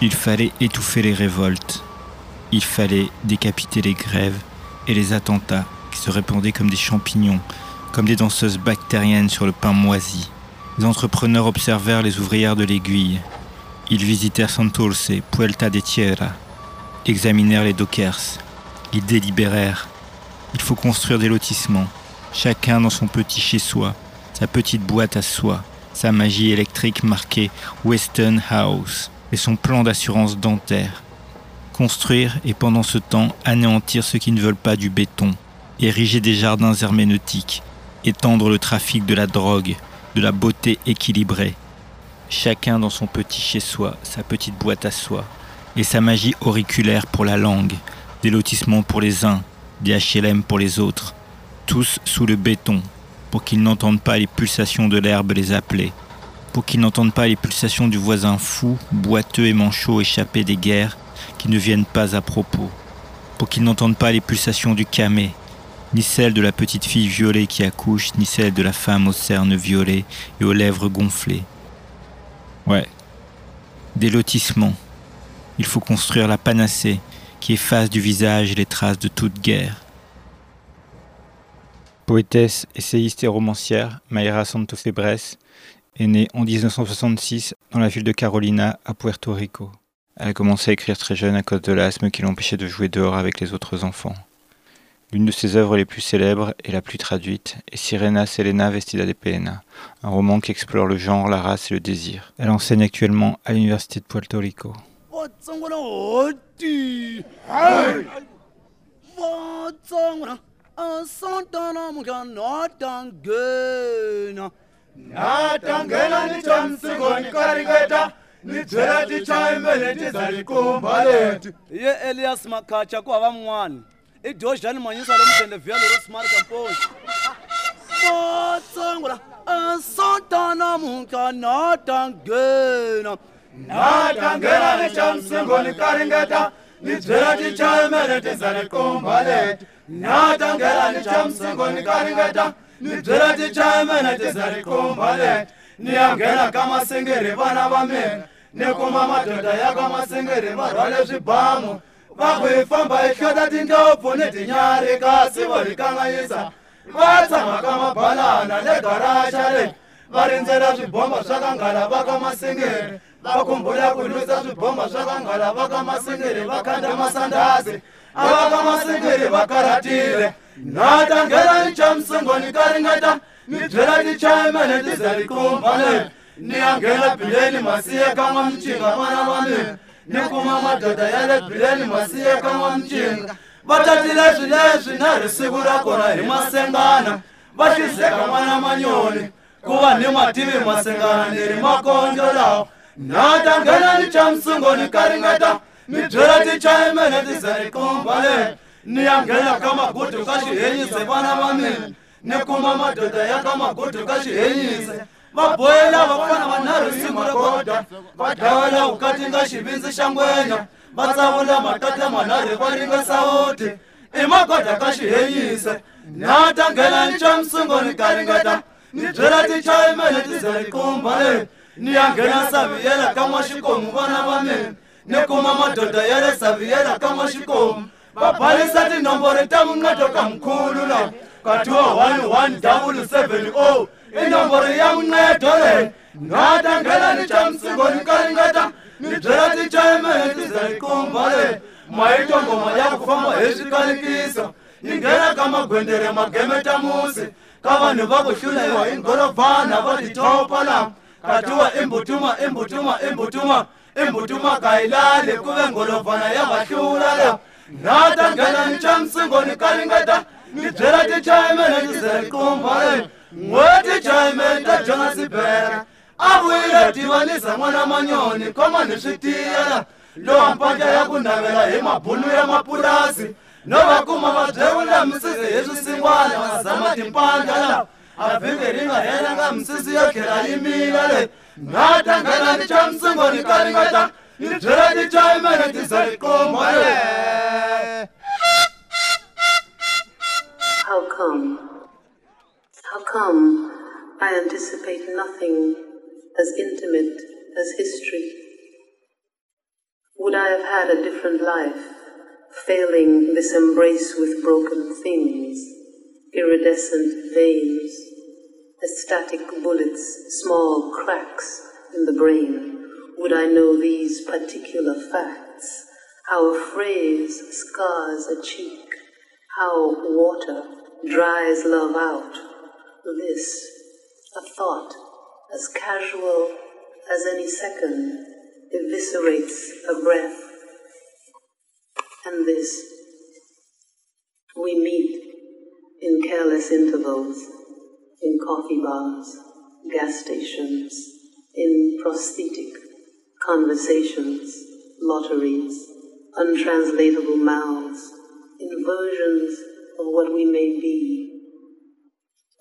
Il fallait étouffer les révoltes. Il fallait décapiter les grèves et les attentats se répandaient comme des champignons, comme des danseuses bactériennes sur le pain moisi. Les entrepreneurs observèrent les ouvrières de l'aiguille. Ils visitèrent Santurce, Puerta de Tierra, examinèrent les dockers. Ils délibérèrent. Il faut construire des lotissements, chacun dans son petit chez-soi, sa petite boîte à soie, sa magie électrique marquée Western House et son plan d'assurance dentaire. Construire et pendant ce temps anéantir ceux qui ne veulent pas du béton, ériger des jardins herméneutiques, étendre le trafic de la drogue, de la beauté équilibrée. Chacun dans son petit chez-soi, sa petite boîte à soie, et sa magie auriculaire pour la langue, des lotissements pour les uns, des HLM pour les autres, tous sous le béton, pour qu'ils n'entendent pas les pulsations de l'herbe les appeler, pour qu'ils n'entendent pas les pulsations du voisin fou, boiteux et manchot échappé des guerres qui ne viennent pas à propos, pour qu'ils n'entendent pas les pulsations du camé, ni celles de la petite fille violée qui accouche, ni celles de la femme aux cernes violées et aux lèvres gonflées. Ouais, des lotissements. Il faut construire la panacée qui efface du visage les traces de toute guerre. Poétesse, essayiste et romancière, Mayra Santos Febres est née en 1966 dans la ville de Carolina, à Puerto Rico. Elle a commencé à écrire très jeune à cause de l'asthme qui l'empêchait de jouer dehors avec les autres enfants. L'une de ses œuvres les plus célèbres et la plus traduite est Sirena Selena Vestida de Pena, un roman qui explore le genre, la race et le désir. Elle enseigne actuellement à l'Université de Puerto Rico. ye elias makacha i dojani manyisa le mudendevia lero smart kampoi. Matsongola asantana mukanatangena natangena. Ni xa msingo ni karingeta ni byela tichayimele tizane komba leti. Natangela ni xa msingo ni karingeta ni byela tichayimele tizane komba leti. Ni ya nghena ka masengeri vana va mina ni kuma madoda ya ka masengeri va rhwale swibamu va ku hi famba hi hlota tindlopfu ni tinyari kasi vo hi kanganyisa va tshama ka mabalana le garaxa leyi va rindzela swibomba swa ka nghala va ka masengeri va khumbula ku nwisa swibomba swa ka nghala va ka masengeri va khandya masandhazi a va ka masengeri va karhatile na tangela ni chamsingo ni karingeta ni byela tichayimene ti ze ni ya nghena bileni masiye ka n'wamcinga vana va mina ni kuma madoda ya le bileni masiye ka n'wamcinga va tatile swileswi na ri siku ra kona hi masengana. Va xizeka n'wana manyoni ku va ni mativi masengana ni ri makonjo lawa na ta nghena ni chamsingo ni karingeta ni byela tichayimene ti ze ni kumba leyi ni ya nghena ka magudu ka xihenyise vana va mina. Ni kuma madoda ya ka magudu ka xihenyise vabohela vafana vanharhu siku rekoda va dlawela vukati nga xivindzi xa ngwenya. Va tsavula matata manharhu va ringa sawuti i magoda ka xiheyise. Na ta nghenani xa misunguni ka ringeta ni byela tichayime leti zelikumba leyi ni ya nghena saviyela ka n'waxikomu vana va mina. Ni kuma madoda ya le saviyela ka n'waxikomu va balisa tinomboro ta munqeto ka mkhulu lawa ka 211 w 7 0 inomboro yamnqedo le ngadangela nijamsiko nikalinceda nibyela tichayimeti zayiqumba le mayito ngoma ya ku famba hi swikalekiso ni nghena ka magwendere mageme ta musi. Ka vanhu va ku hluleriwa hi ngolovhana va titopa lama katiwa imbutuma imbutuma imbutuma imbutuma ka yi lali ku ve ngolovhana ya va hlula la na ta nghena ni cha misingoni ka ringeta ni byela tichayimene ti ze riqumba leni leyi n'weti chayimele ta jonas bera a vuyile divanisa n'wana manyoni khoma ni swi tiyela. Lowa mpandla ya ku navela hi mabunu ya mapurasi no va kuma va byevula misisi hi swisin'wana va zama timpandla lawa a vhiki ri nga helanga misisi yo tlhela yi mila le. Nga ta nghena ni cha misingo ni karingeta ni byela tichayimene ti za ri komba le. How come? How come I anticipate nothing as intimate as history? Would I have had a different life, failing this embrace with broken things, iridescent veins, ecstatic bullets, small cracks in the brain? Would I know these particular facts? How a phrase scars a cheek, how water dries love out. This, a thought as casual as any second, eviscerates a breath. And this, we meet in careless intervals, in coffee bars, gas stations, in prosthetic conversations, lotteries, untranslatable mouths, inversions of what we may be,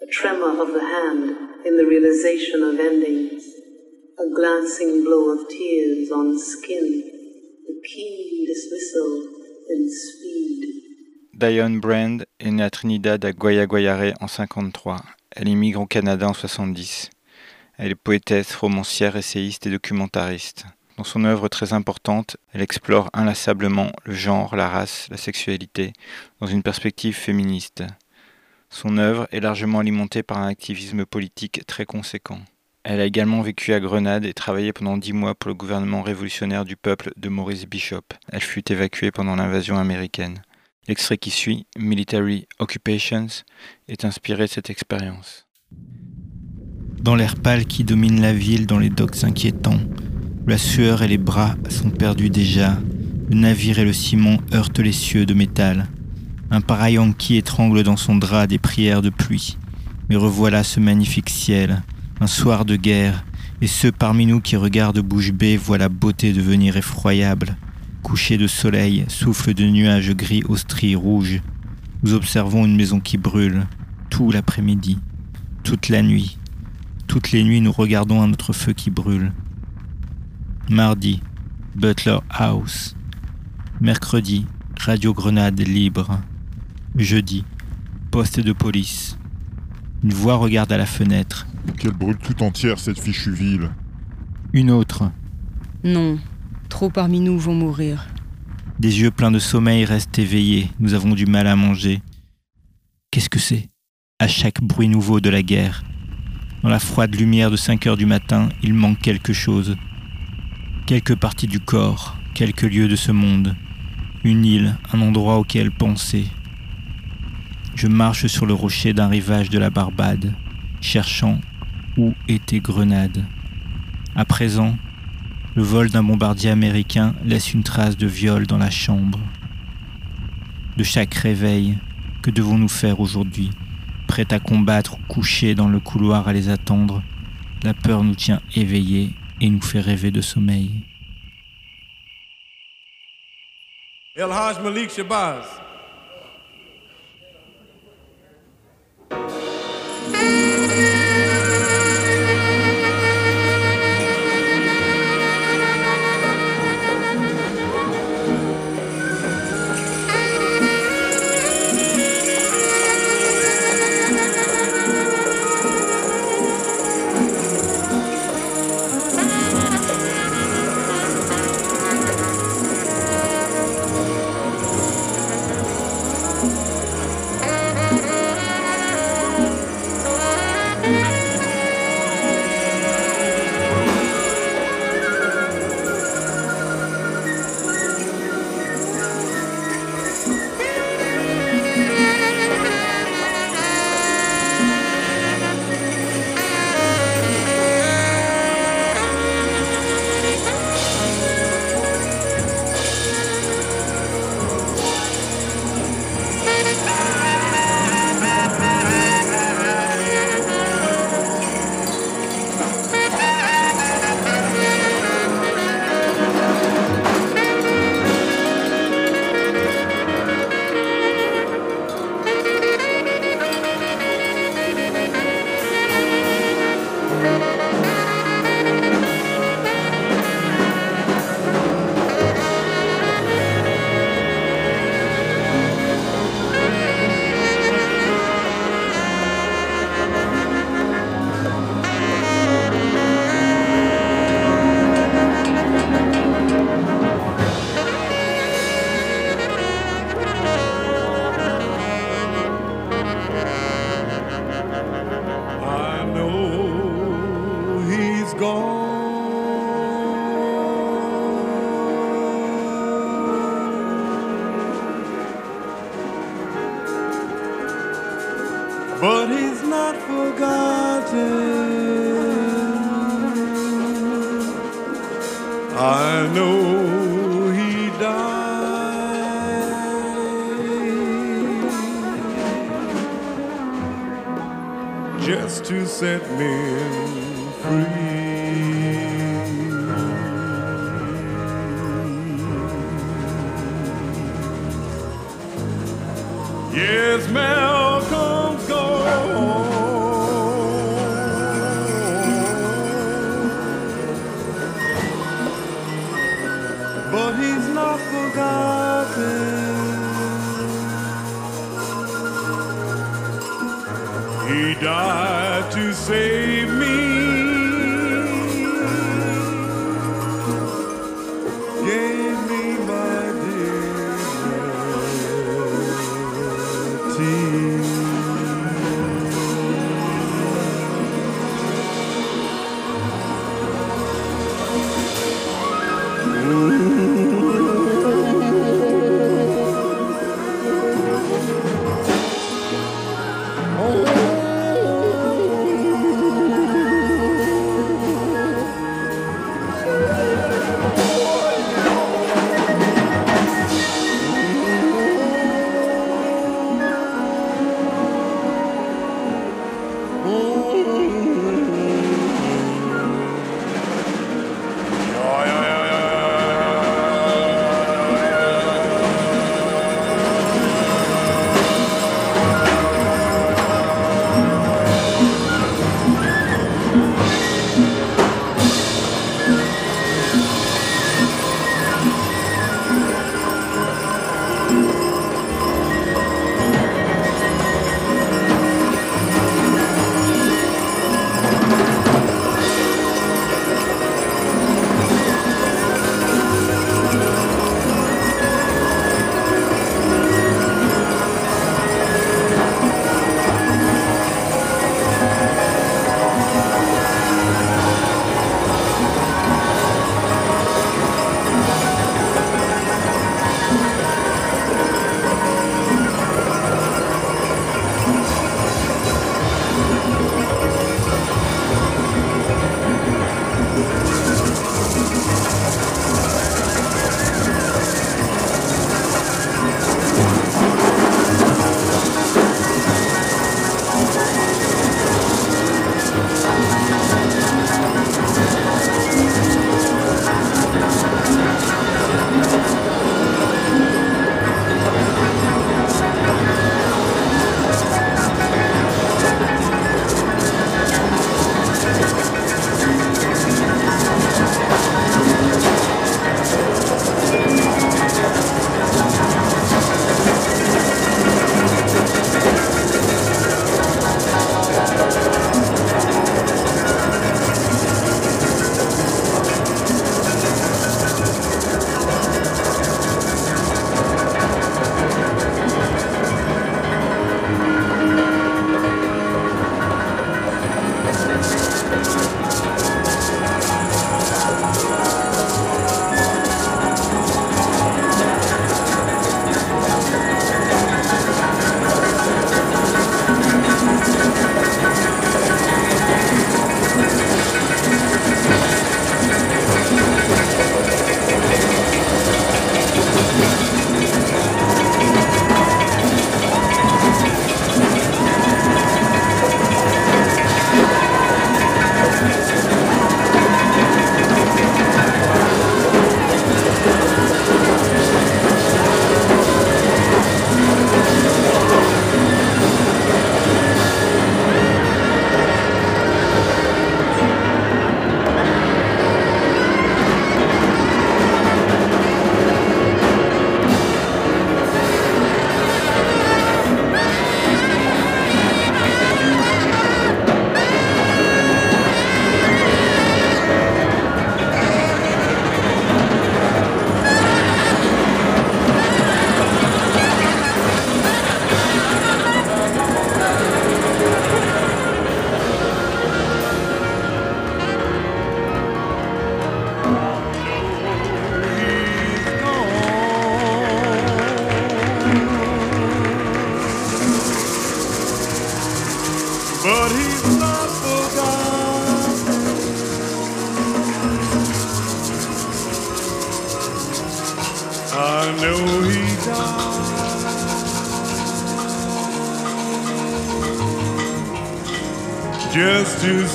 a tremor of the hand in the realization of endings, a glancing blow of tears on skin, keen dismissal speed. Diane Brand est née à Trinidad à Guayaguayare en 53. Elle immigre au Canada en 70. Elle est poétesse, romancière, essayiste et documentariste. Dans son œuvre très importante, elle explore inlassablement le genre, la race, la sexualité, dans une perspective féministe. Son œuvre est largement alimentée par un activisme politique très conséquent. Elle a également vécu à Grenade et travaillé pendant dix mois pour le gouvernement révolutionnaire du peuple de Maurice Bishop. Elle fut évacuée pendant l'invasion américaine. L'extrait qui suit, Military Occupations, est inspiré de cette expérience. Dans l'air pâle qui domine la ville, dans les docks inquiétants, la sueur et les bras sont perdus déjà, le navire et le ciment heurtent les cieux de métal. Un pareil qui étrangle dans son drap des prières de pluie. Mais revoilà ce magnifique ciel, un soir de guerre, et ceux parmi nous qui regardent bouche bée voient la beauté devenir effroyable. Coucher de soleil, souffle de nuages gris aux stries rouges. Nous observons une maison qui brûle, tout l'après-midi, toute la nuit. Toutes les nuits, nous regardons un autre feu qui brûle. Mardi, Butler House. Mercredi, Radio Grenade libre. Jeudi, poste de police. Une voix regarde à la fenêtre. Qu'elle brûle tout entière, cette fichue ville. Une autre. Non, trop parmi nous vont mourir. Des yeux pleins de sommeil restent éveillés. Nous avons du mal à manger. Qu'est-ce que c'est? À chaque bruit nouveau de la guerre. Dans la froide lumière de 5 heures du matin, il manque quelque chose. Quelques parties du corps, quelques lieux de ce monde. Une île, un endroit auquel penser. Je marche sur le rocher d'un rivage de la Barbade, cherchant où était Grenade. À présent, le vol d'un bombardier américain laisse une trace de viol dans la chambre. De chaque réveil, que devons-nous faire aujourd'hui? Prêts à combattre ou couchés dans le couloir à les attendre, la peur nous tient éveillés et nous fait rêver de sommeil.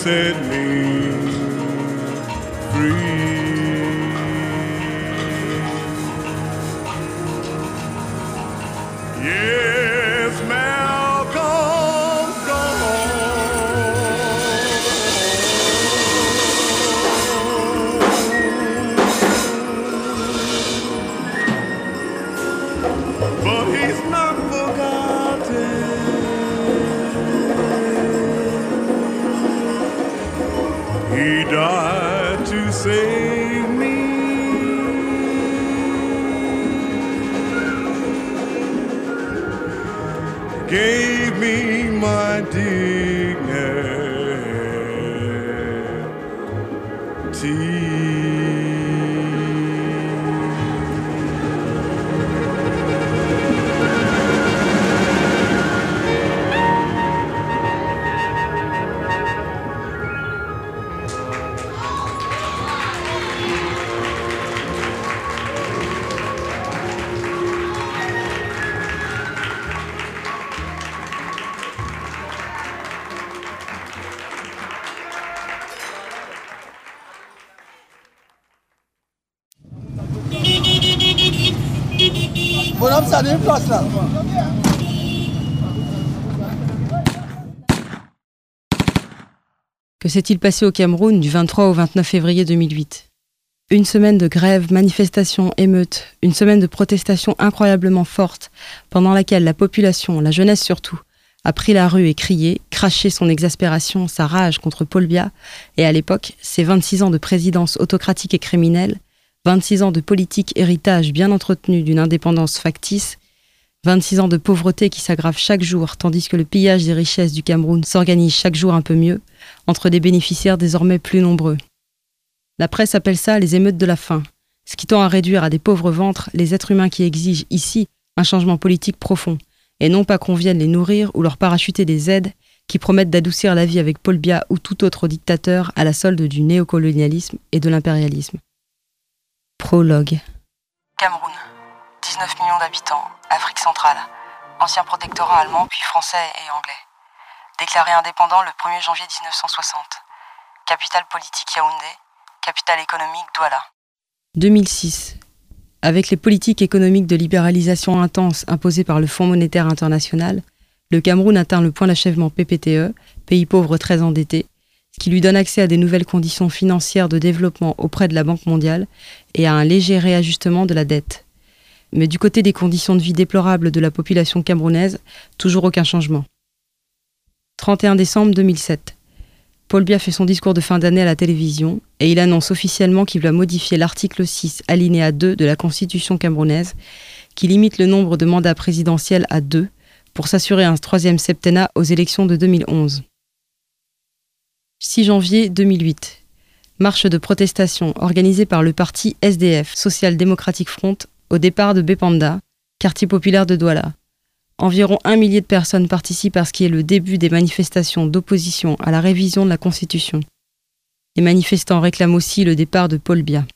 blessed Que s'est-il passé au Cameroun du 23 au 29 février 2008 Une semaine de grève, manifestations, émeutes, une semaine de protestations incroyablement fortes, pendant laquelle la population, la jeunesse surtout, a pris la rue et crié, craché son exaspération, sa rage contre Paul Biya, et à l'époque, ses 26 ans de présidence autocratique et criminelle, 26 ans de politique héritage bien entretenu d'une indépendance factice, 26 ans de pauvreté qui s'aggrave chaque jour, tandis que le pillage des richesses du Cameroun s'organise chaque jour un peu mieux, entre des bénéficiaires désormais plus nombreux. La presse appelle ça les émeutes de la faim, ce qui tend à réduire à des pauvres ventres les êtres humains qui exigent ici un changement politique profond, et non pas qu'on vienne les nourrir ou leur parachuter des aides qui promettent d'adoucir la vie avec Paul Biya ou tout autre dictateur à la solde du néocolonialisme et de l'impérialisme. Prologue. Cameroun, 19 millions d'habitants, Afrique centrale, ancien protectorat allemand puis français et anglais. Déclaré indépendant le 1er janvier 1960. Capitale politique Yaoundé, capitale économique Douala. 2006. Avec les politiques économiques de libéralisation intense imposées par le Fonds monétaire international, le Cameroun atteint le point d'achèvement PPTE, pays pauvre très endetté, qui lui donne accès à des nouvelles conditions financières de développement auprès de la Banque mondiale et à un léger réajustement de la dette. Mais du côté des conditions de vie déplorables de la population camerounaise, toujours aucun changement. 31 décembre 2007. Paul Biya fait son discours de fin d'année à la télévision et il annonce officiellement qu'il va modifier l'article 6 alinéa 2 de la Constitution camerounaise qui limite le nombre de mandats présidentiels à deux pour s'assurer un troisième septennat aux élections de 2011. 6 janvier 2008. Marche de protestation organisée par le parti SDF, Social Democratic Front, au départ de Bepanda, quartier populaire de Douala. Environ un millier de personnes participent à ce qui est le début des manifestations d'opposition à la révision de la Constitution. Les manifestants réclament aussi le départ de Paul Biya.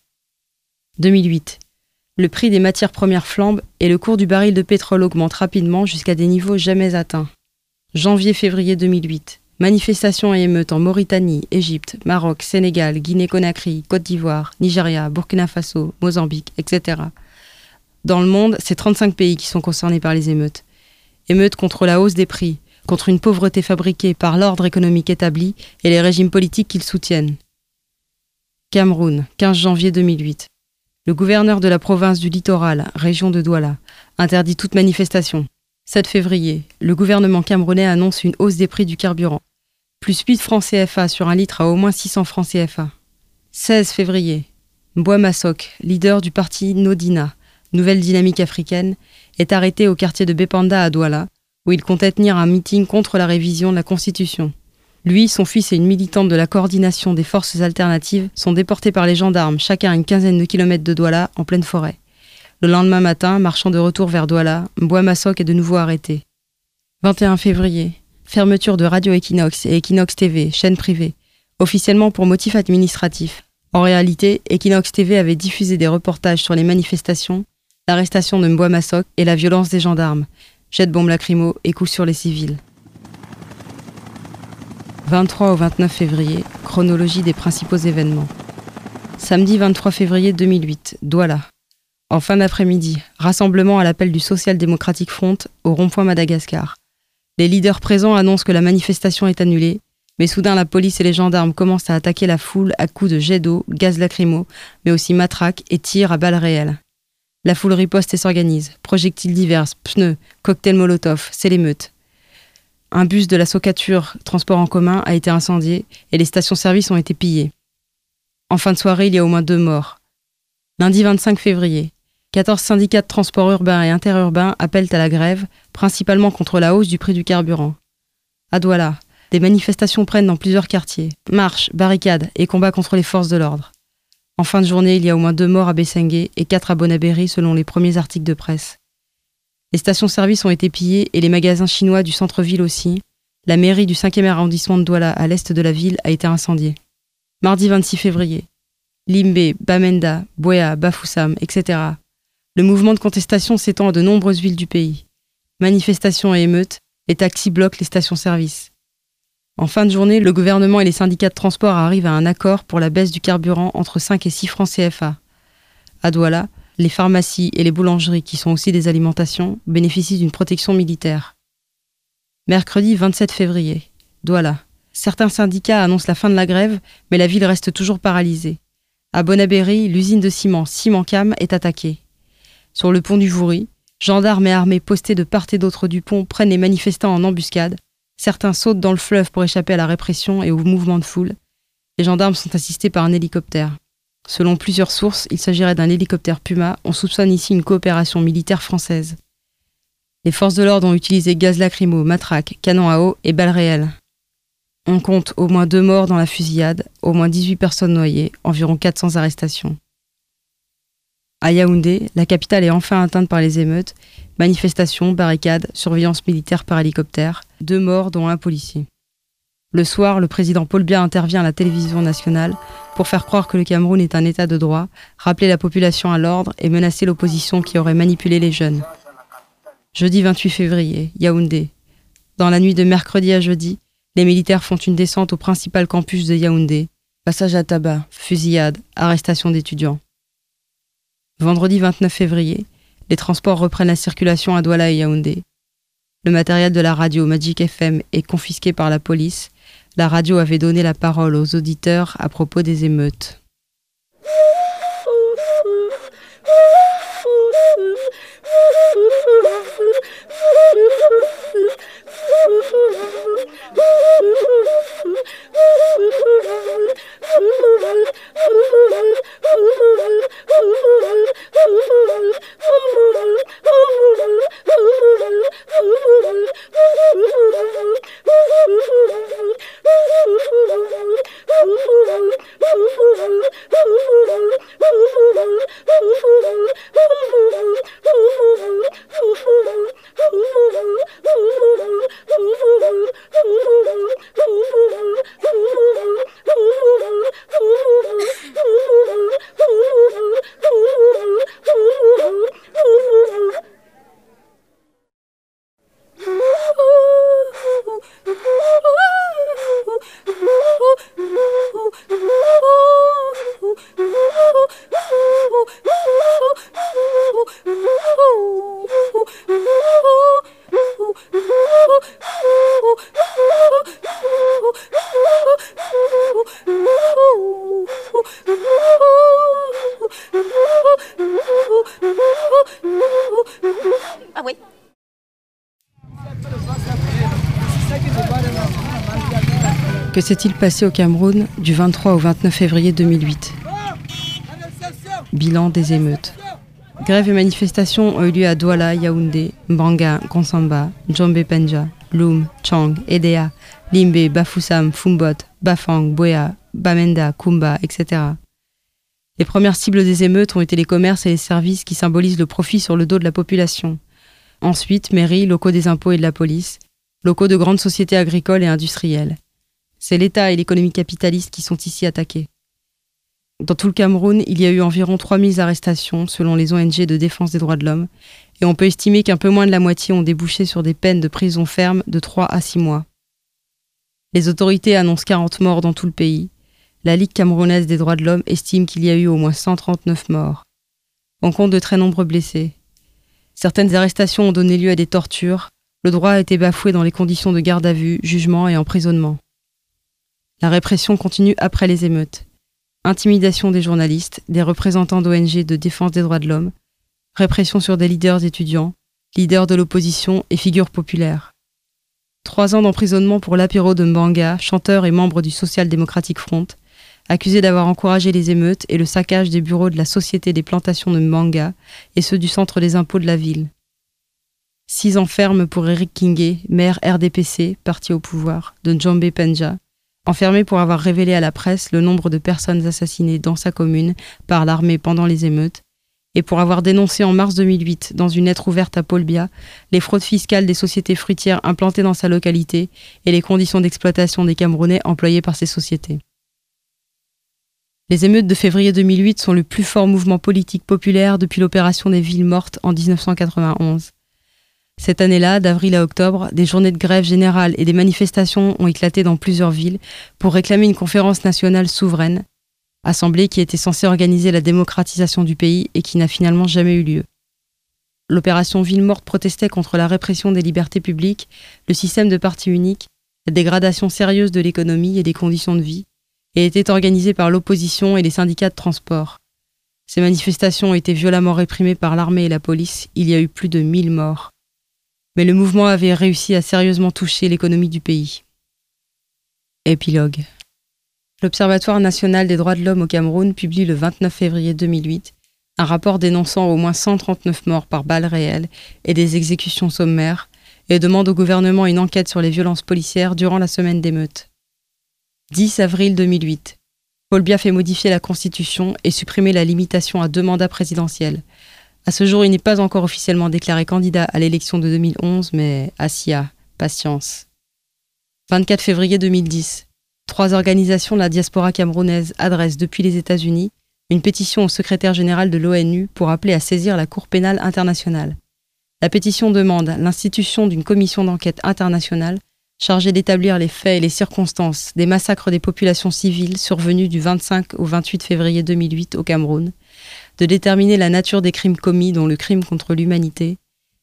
2008. Le prix des matières premières flambe et le cours du baril de pétrole augmente rapidement jusqu'à des niveaux jamais atteints. Janvier-février 2008. Manifestations et émeutes en Mauritanie, Égypte, Maroc, Sénégal, Guinée-Conakry, Côte d'Ivoire, Nigeria, Burkina Faso, Mozambique, etc. Dans le monde, c'est 35 pays qui sont concernés par les émeutes. Émeutes contre la hausse des prix, contre une pauvreté fabriquée par l'ordre économique établi et les régimes politiques qu'ils soutiennent. Cameroun, 15 janvier 2008. Le gouverneur de la province du littoral, région de Douala, interdit toute manifestation. 7 février, le gouvernement camerounais annonce une hausse des prix du carburant. Plus 8 francs CFA sur un litre à au moins 600 francs CFA. 16 février, Mboua Massok, leader du parti Nodina, Nouvelle Dynamique Africaine, est arrêté au quartier de Bepanda à Douala, où il comptait tenir un meeting contre la révision de la Constitution. Lui, son fils et une militante de la coordination des forces alternatives sont déportés par les gendarmes, chacun à une quinzaine de kilomètres de Douala, en pleine forêt. Le lendemain matin, marchant de retour vers Douala, Mboua Massok est de nouveau arrêté. 21 février. Fermeture de Radio Equinox et Equinox TV, chaîne privée, officiellement pour motif administratif. En réalité, Equinox TV avait diffusé des reportages sur les manifestations, l'arrestation de Mbouamasok et la violence des gendarmes, jet de bombes lacrymo et coups sur les civils. 23 au 29 février, chronologie des principaux événements. Samedi 23 février 2008, Douala. En fin d'après-midi, rassemblement à l'appel du Social Democratic Front au rond-point Madagascar. Les leaders présents annoncent que la manifestation est annulée, mais soudain la police et les gendarmes commencent à attaquer la foule à coups de jets d'eau, gaz lacrymo, mais aussi matraques et tirs à balles réelles. La foule riposte et s'organise. Projectiles divers, pneus, cocktails molotov, c'est l'émeute. Un bus de la Socature Transport en commun a été incendié et les stations-service ont été pillées. En fin de soirée, il y a au moins deux morts. Lundi 25 février, 14 syndicats de transport urbain et interurbain appellent à la grève, principalement contre la hausse du prix du carburant. À Douala, des manifestations prennent dans plusieurs quartiers. Marches, barricades et combats contre les forces de l'ordre. En fin de journée, il y a au moins deux morts à Bessengue et quatre à Bonabéry selon les premiers articles de presse. Les stations-service ont été pillées et les magasins chinois du centre-ville aussi. La mairie du 5e arrondissement de Douala, à l'est de la ville, a été incendiée. Mardi 26 février. Limbe, Bamenda, Boya, Bafoussam, etc. Le mouvement de contestation s'étend à de nombreuses villes du pays. Manifestations et émeutes, les taxis bloquent les stations-service. En fin de journée, le gouvernement et les syndicats de transport arrivent à un accord pour la baisse du carburant entre 5 et 6 francs CFA. À Douala, les pharmacies et les boulangeries, qui sont aussi des alimentations, bénéficient d'une protection militaire. Mercredi 27 février, Douala. Certains syndicats annoncent la fin de la grève, mais la ville reste toujours paralysée. À Bonabéry, l'usine de ciment Cimentcam est attaquée. Sur le pont du Voury, gendarmes et armées postés de part et d'autre du pont prennent les manifestants en embuscade. Certains sautent dans le fleuve pour échapper à la répression et au mouvement de foule. Les gendarmes sont assistés par un hélicoptère. Selon plusieurs sources, il s'agirait d'un hélicoptère Puma. On soupçonne ici une coopération militaire française. Les forces de l'ordre ont utilisé gaz lacrymo, matraques, canons à eau et balles réelles. On compte au moins deux morts dans la fusillade, au moins 18 personnes noyées, environ 400 arrestations. À Yaoundé, la capitale est enfin atteinte par les émeutes, manifestations, barricades, surveillance militaire par hélicoptère, deux morts dont un policier. Le soir, le président Paul Biya intervient à la télévision nationale pour faire croire que le Cameroun est un État de droit, rappeler la population à l'ordre et menacer l'opposition qui aurait manipulé les jeunes. Jeudi 28 février, Yaoundé. Dans la nuit de mercredi à jeudi, les militaires font une descente au principal campus de Yaoundé. Passage à tabac, fusillade, arrestation d'étudiants. Vendredi 29 février, les transports reprennent la circulation à Douala et Yaoundé. Le matériel de la radio Magic FM est confisqué par la police la radio avait donné la parole aux auditeurs à propos des émeutes. S'est-il passé au Cameroun du 23 au 29 février 2008 Bilan des émeutes. Grèves et manifestations ont eu lieu à Douala, Yaoundé, Mbanga, Konsamba, Djombe Penja, Loum, Chang, Edea, Limbe, Bafoussam, Fumbot, Bafang, Boya, Bamenda, Kumba, etc. Les premières cibles des émeutes ont été les commerces et les services qui symbolisent le profit sur le dos de la population. Ensuite, mairies, locaux des impôts et de la police, locaux de grandes sociétés agricoles et industrielles. C'est l'État et l'économie capitaliste qui sont ici attaqués. Dans tout le Cameroun, il y a eu environ 3000 arrestations selon les ONG de défense des droits de l'homme, et on peut estimer qu'un peu moins de la moitié ont débouché sur des peines de prison ferme de 3 à 6 mois. Les autorités annoncent 40 morts dans tout le pays. La Ligue camerounaise des droits de l'homme estime qu'il y a eu au moins 139 morts. On compte de très nombreux blessés. Certaines arrestations ont donné lieu à des tortures. Le droit a été bafoué dans les conditions de garde à vue, jugement et emprisonnement. La répression continue après les émeutes intimidation des journalistes, des représentants d'ONG de défense des droits de l'homme, répression sur des leaders étudiants, leaders de l'opposition et figures populaires. Trois ans d'emprisonnement pour l'apéro de Mbanga, chanteur et membre du Social Democratic Front, accusé d'avoir encouragé les émeutes et le saccage des bureaux de la Société des plantations de Mbanga et ceux du Centre des impôts de la ville. Six ans pour Eric Kingé, maire RDPC, parti au pouvoir, de Njombe Penja, enfermé pour avoir révélé à la presse le nombre de personnes assassinées dans sa commune par l'armée pendant les émeutes, et pour avoir dénoncé en mars 2008, dans une lettre ouverte à Paul Biya, les fraudes fiscales des sociétés fruitières implantées dans sa localité et les conditions d'exploitation des Camerounais employés par ces sociétés. Les émeutes de février 2008 sont le plus fort mouvement politique populaire depuis l'opération des villes mortes en 1991. Cette année-là, d'avril à octobre, des journées de grève générale et des manifestations ont éclaté dans plusieurs villes pour réclamer une conférence nationale souveraine, assemblée qui était censée organiser la démocratisation du pays et qui n'a finalement jamais eu lieu. L'opération Ville morte protestait contre la répression des libertés publiques, le système de parti unique, la dégradation sérieuse de l'économie et des conditions de vie, et était organisée par l'opposition et les syndicats de transport. Ces manifestations ont été violemment réprimées par l'armée et la police, il y a eu plus de 1000 morts mais le mouvement avait réussi à sérieusement toucher l'économie du pays. Épilogue. L'Observatoire national des droits de l'homme au Cameroun publie le 29 février 2008 un rapport dénonçant au moins 139 morts par balles réelles et des exécutions sommaires et demande au gouvernement une enquête sur les violences policières durant la semaine d'émeute. 10 avril 2008. Paul Biya fait modifier la Constitution et supprimer la limitation à deux mandats présidentiels, à ce jour, il n'est pas encore officiellement déclaré candidat à l'élection de 2011, mais Asia, patience. 24 février 2010. Trois organisations de la diaspora camerounaise adressent depuis les États-Unis une pétition au secrétaire général de l'ONU pour appeler à saisir la Cour pénale internationale. La pétition demande l'institution d'une commission d'enquête internationale chargée d'établir les faits et les circonstances des massacres des populations civiles survenus du 25 au 28 février 2008 au Cameroun, de déterminer la nature des crimes commis, dont le crime contre l'humanité,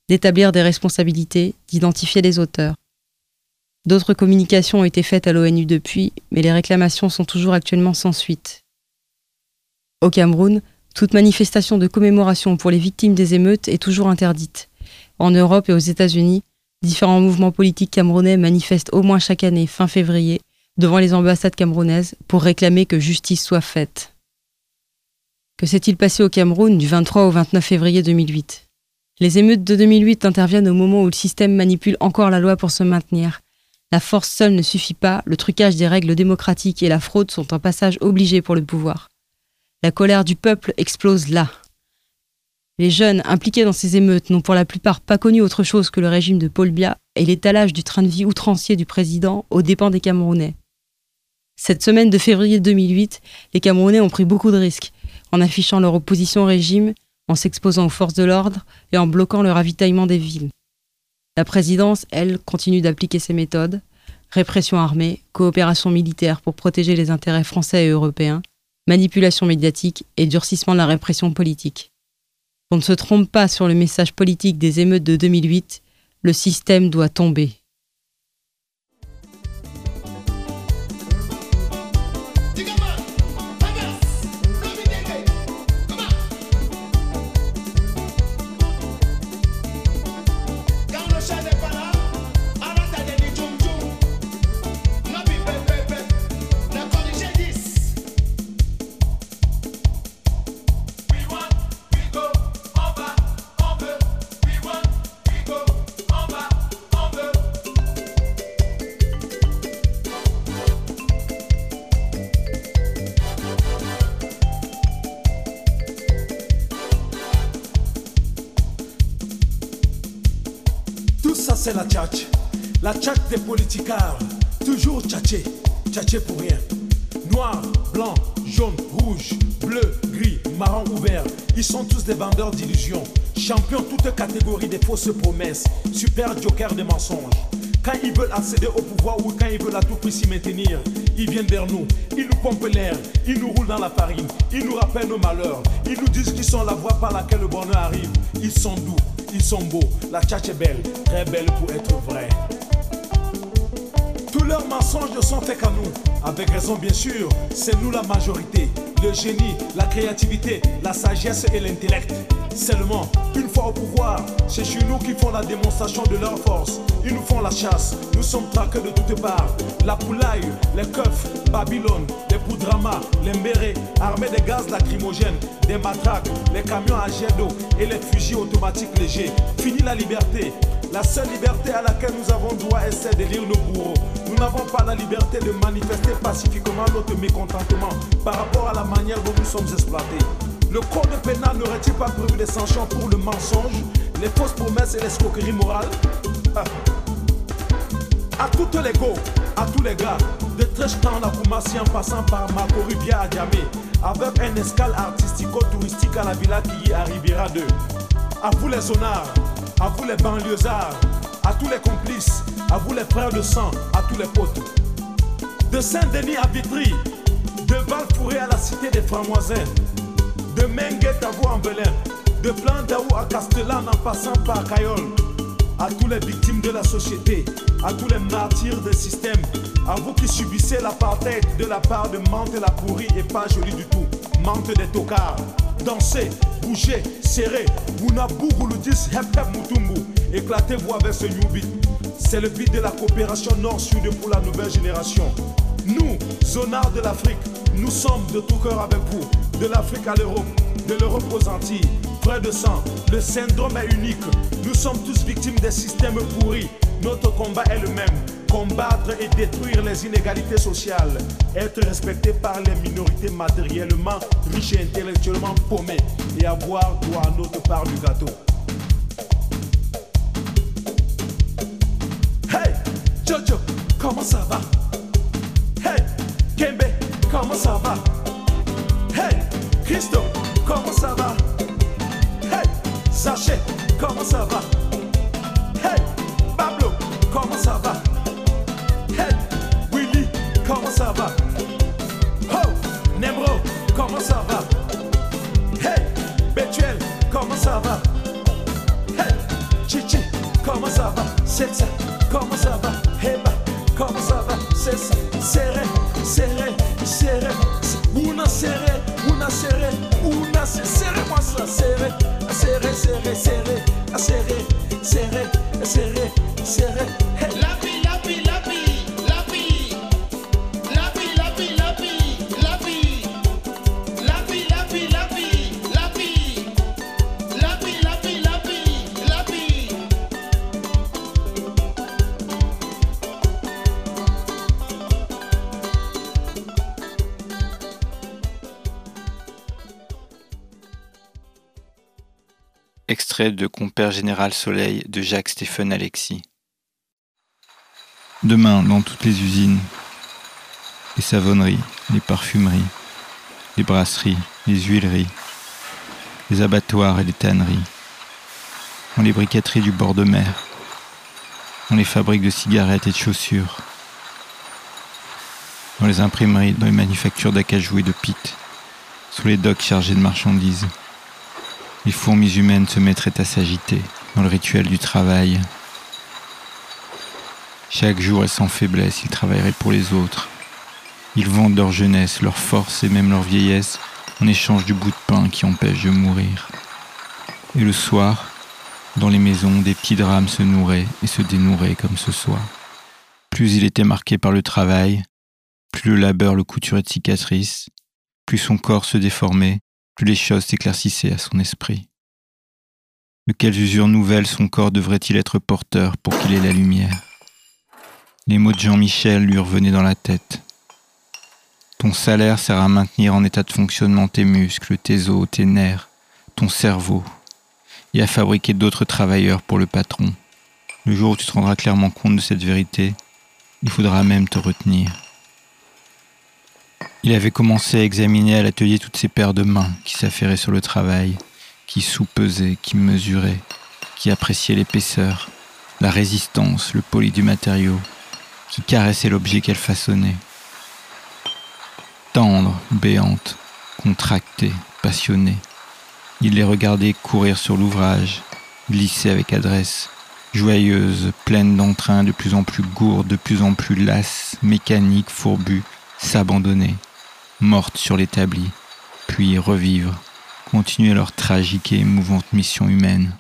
d'établir des responsabilités, d'identifier les auteurs. D'autres communications ont été faites à l'ONU depuis, mais les réclamations sont toujours actuellement sans suite. Au Cameroun, toute manifestation de commémoration pour les victimes des émeutes est toujours interdite. En Europe et aux États-Unis, différents mouvements politiques camerounais manifestent au moins chaque année, fin février, devant les ambassades camerounaises pour réclamer que justice soit faite. Que s'est-il passé au Cameroun du 23 au 29 février 2008 Les émeutes de 2008 interviennent au moment où le système manipule encore la loi pour se maintenir. La force seule ne suffit pas, le trucage des règles démocratiques et la fraude sont un passage obligé pour le pouvoir. La colère du peuple explose là. Les jeunes impliqués dans ces émeutes n'ont pour la plupart pas connu autre chose que le régime de Paul Biya et l'étalage du train de vie outrancier du président aux dépens des Camerounais. Cette semaine de février 2008, les Camerounais ont pris beaucoup de risques en affichant leur opposition au régime, en s'exposant aux forces de l'ordre et en bloquant le ravitaillement des villes. La présidence, elle, continue d'appliquer ses méthodes répression armée, coopération militaire pour protéger les intérêts français et européens, manipulation médiatique et durcissement de la répression politique. On ne se trompe pas sur le message politique des émeutes de 2008, le système doit tomber. Des fausses promesses, super joker des mensonges. Quand ils veulent accéder au pouvoir ou quand ils veulent à tout prix s'y maintenir, ils viennent vers nous, ils nous pompent l'air, ils nous roulent dans la farine, ils nous rappellent nos malheurs, ils nous disent qu'ils sont la voie par laquelle le bonheur arrive. Ils sont doux, ils sont beaux, la tchatche est belle, très belle pour être vraie. Tous leurs mensonges sont faits qu'à nous. Avec raison, bien sûr, c'est nous la majorité. Le génie, la créativité, la sagesse et l'intellect. Seulement, une fois au pouvoir, c'est chez nous qu'ils font la démonstration de leur force. Ils nous font la chasse, nous sommes traqués de toutes parts. La poulaille, les keufs, Babylone, les poudramas, les mbérés, armés de gaz lacrymogènes, des matraques, les camions à jet d'eau et les fusils automatiques légers. Fini la liberté. La seule liberté à laquelle nous avons droit est celle de lire nos bourreaux. Nous n'avons pas la liberté de manifester pacifiquement notre mécontentement par rapport à la manière dont nous sommes exploités. Le code pénal n'aurait-il pas prévu des sanctions pour le mensonge, les fausses promesses et l'escroquerie morale ah. À toutes les go, à tous les gars, de Treshtown à Koumassi en passant par Makori via Adjamé, avec un escale artistico-touristique à la villa qui y arrivera d'eux. À vous les zonards, à vous les banlieusards, à tous les complices, à vous les frères de sang, à tous les potes. De Saint-Denis à Vitry, de Valfouré à la cité des Framoisins, de Menguet à vous en Belin, de Plandaou à Castellane en passant par Cayol, à tous les victimes de la société, à tous les martyrs du système, à vous qui subissez l'apartheid de la part de Mante la pourrie et pas jolie du tout, Mante des tocards. Dansez, bougez, serrez, Munabu Gouloudis, Hep Hep Mutumbu, éclatez-vous avec ce new beat. C'est le beat de la coopération nord-sud pour la nouvelle génération. Nous, zonards de l'Afrique, nous sommes de tout cœur avec vous, de l'Afrique à l'Europe, de l'Europe aux Antilles, frères de sang, le syndrome est unique. Nous sommes tous victimes des systèmes pourris. Notre combat est le même. Combattre et détruire les inégalités sociales. Être respecté par les minorités matériellement riches et intellectuellement paumées. Et avoir droit à notre part du gâteau. Hey, Jojo, comment ça va? Serré, serré, serré, una serré, una serré, una serré, serré, serré, serré, serré, serré, De Compère Général Soleil de Jacques-Stéphane Alexis. Demain, dans toutes les usines, les savonneries, les parfumeries, les brasseries, les huileries, les abattoirs et les tanneries, dans les briqueteries du bord de mer, dans les fabriques de cigarettes et de chaussures, dans les imprimeries, dans les manufactures d'acajou et de pites, sous les docks chargés de marchandises. Les fourmis humaines se mettraient à s'agiter dans le rituel du travail. Chaque jour et sans faiblesse, ils travailleraient pour les autres. Ils vendent leur jeunesse, leur force et même leur vieillesse en échange du bout de pain qui empêche de mourir. Et le soir, dans les maisons, des petits drames se nourraient et se dénouraient comme ce soir. Plus il était marqué par le travail, plus le labeur le couturait de cicatrices, plus son corps se déformait, plus les choses s'éclaircissaient à son esprit. De quelles usures nouvelles son corps devrait-il être porteur pour qu'il ait la lumière? Les mots de Jean-Michel lui revenaient dans la tête. Ton salaire sert à maintenir en état de fonctionnement tes muscles, tes os, tes nerfs, ton cerveau, et à fabriquer d'autres travailleurs pour le patron. Le jour où tu te rendras clairement compte de cette vérité, il faudra même te retenir. Il avait commencé à examiner à l'atelier toutes ces paires de mains qui s'affairaient sur le travail, qui sous-pesaient, qui mesuraient, qui appréciaient l'épaisseur, la résistance, le poli du matériau, qui caressaient l'objet qu'elle façonnait. Tendre, béante, contractée, passionnée, il les regardait courir sur l'ouvrage, glisser avec adresse, joyeuse, pleine d'entrain, de plus en plus gourde, de plus en plus lasse, mécanique, fourbue, s'abandonner, morte sur l'établi, puis revivre, continuer leur tragique et émouvante mission humaine.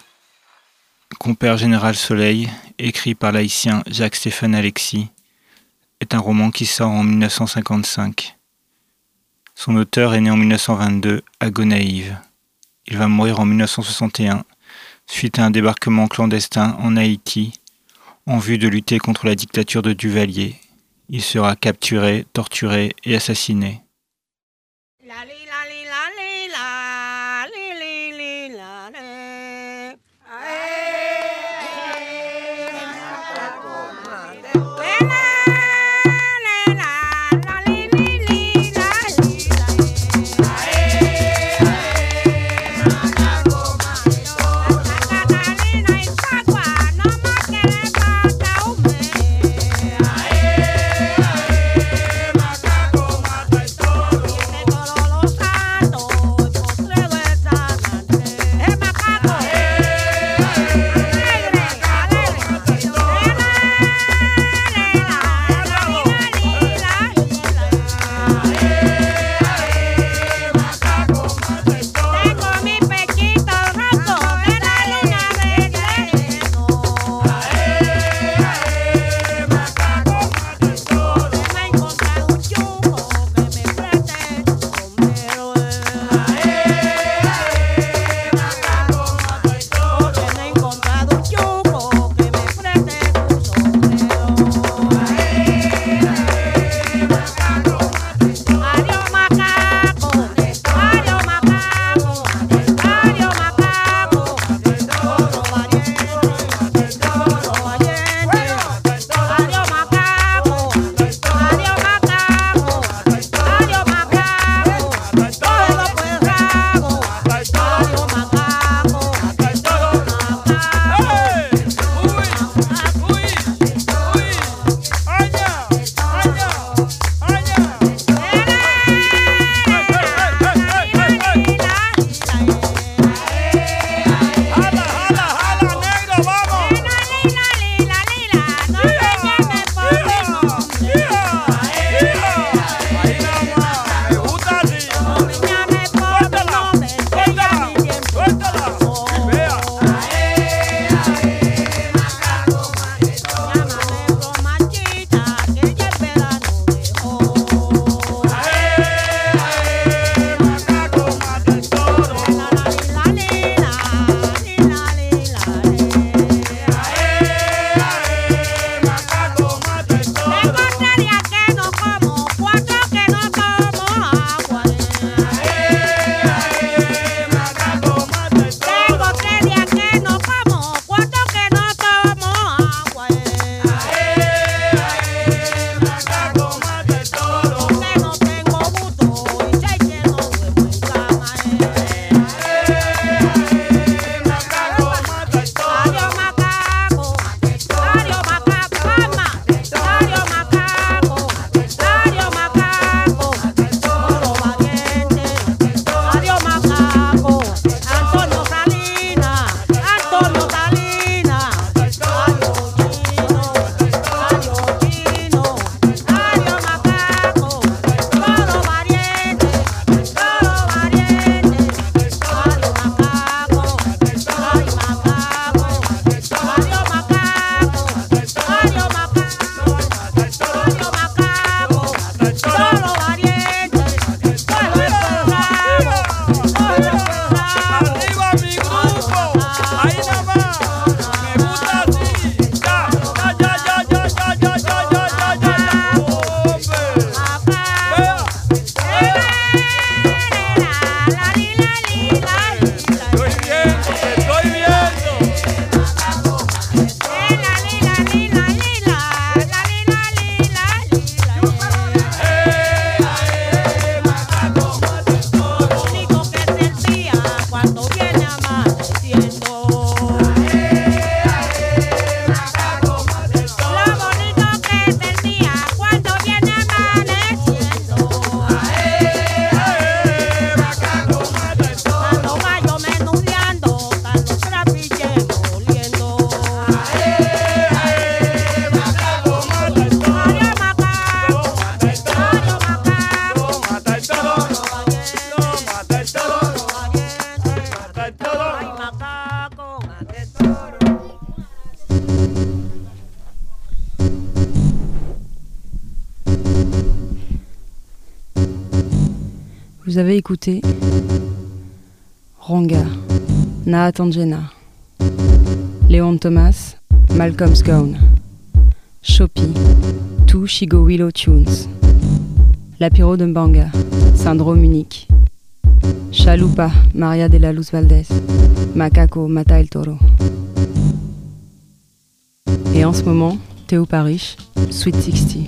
Compère général Soleil, écrit par l'haïtien Jacques-Stéphane Alexis, est un roman qui sort en 1955. Son auteur est né en 1922 à Gonaïve. Il va mourir en 1961 suite à un débarquement clandestin en Haïti en vue de lutter contre la dictature de Duvalier. Il sera capturé, torturé et assassiné. Vous avez écouté Ronga, Naatangena, Léon Thomas, Malcolm Scone, Shopi, Two Shigo Willow Tunes, Lapiro de Mbanga, Syndrome unique, Chalupa, Maria de la Luz Valdez, Macaco, Mata el Toro. Et en ce moment, Théo Parish, Sweet 60.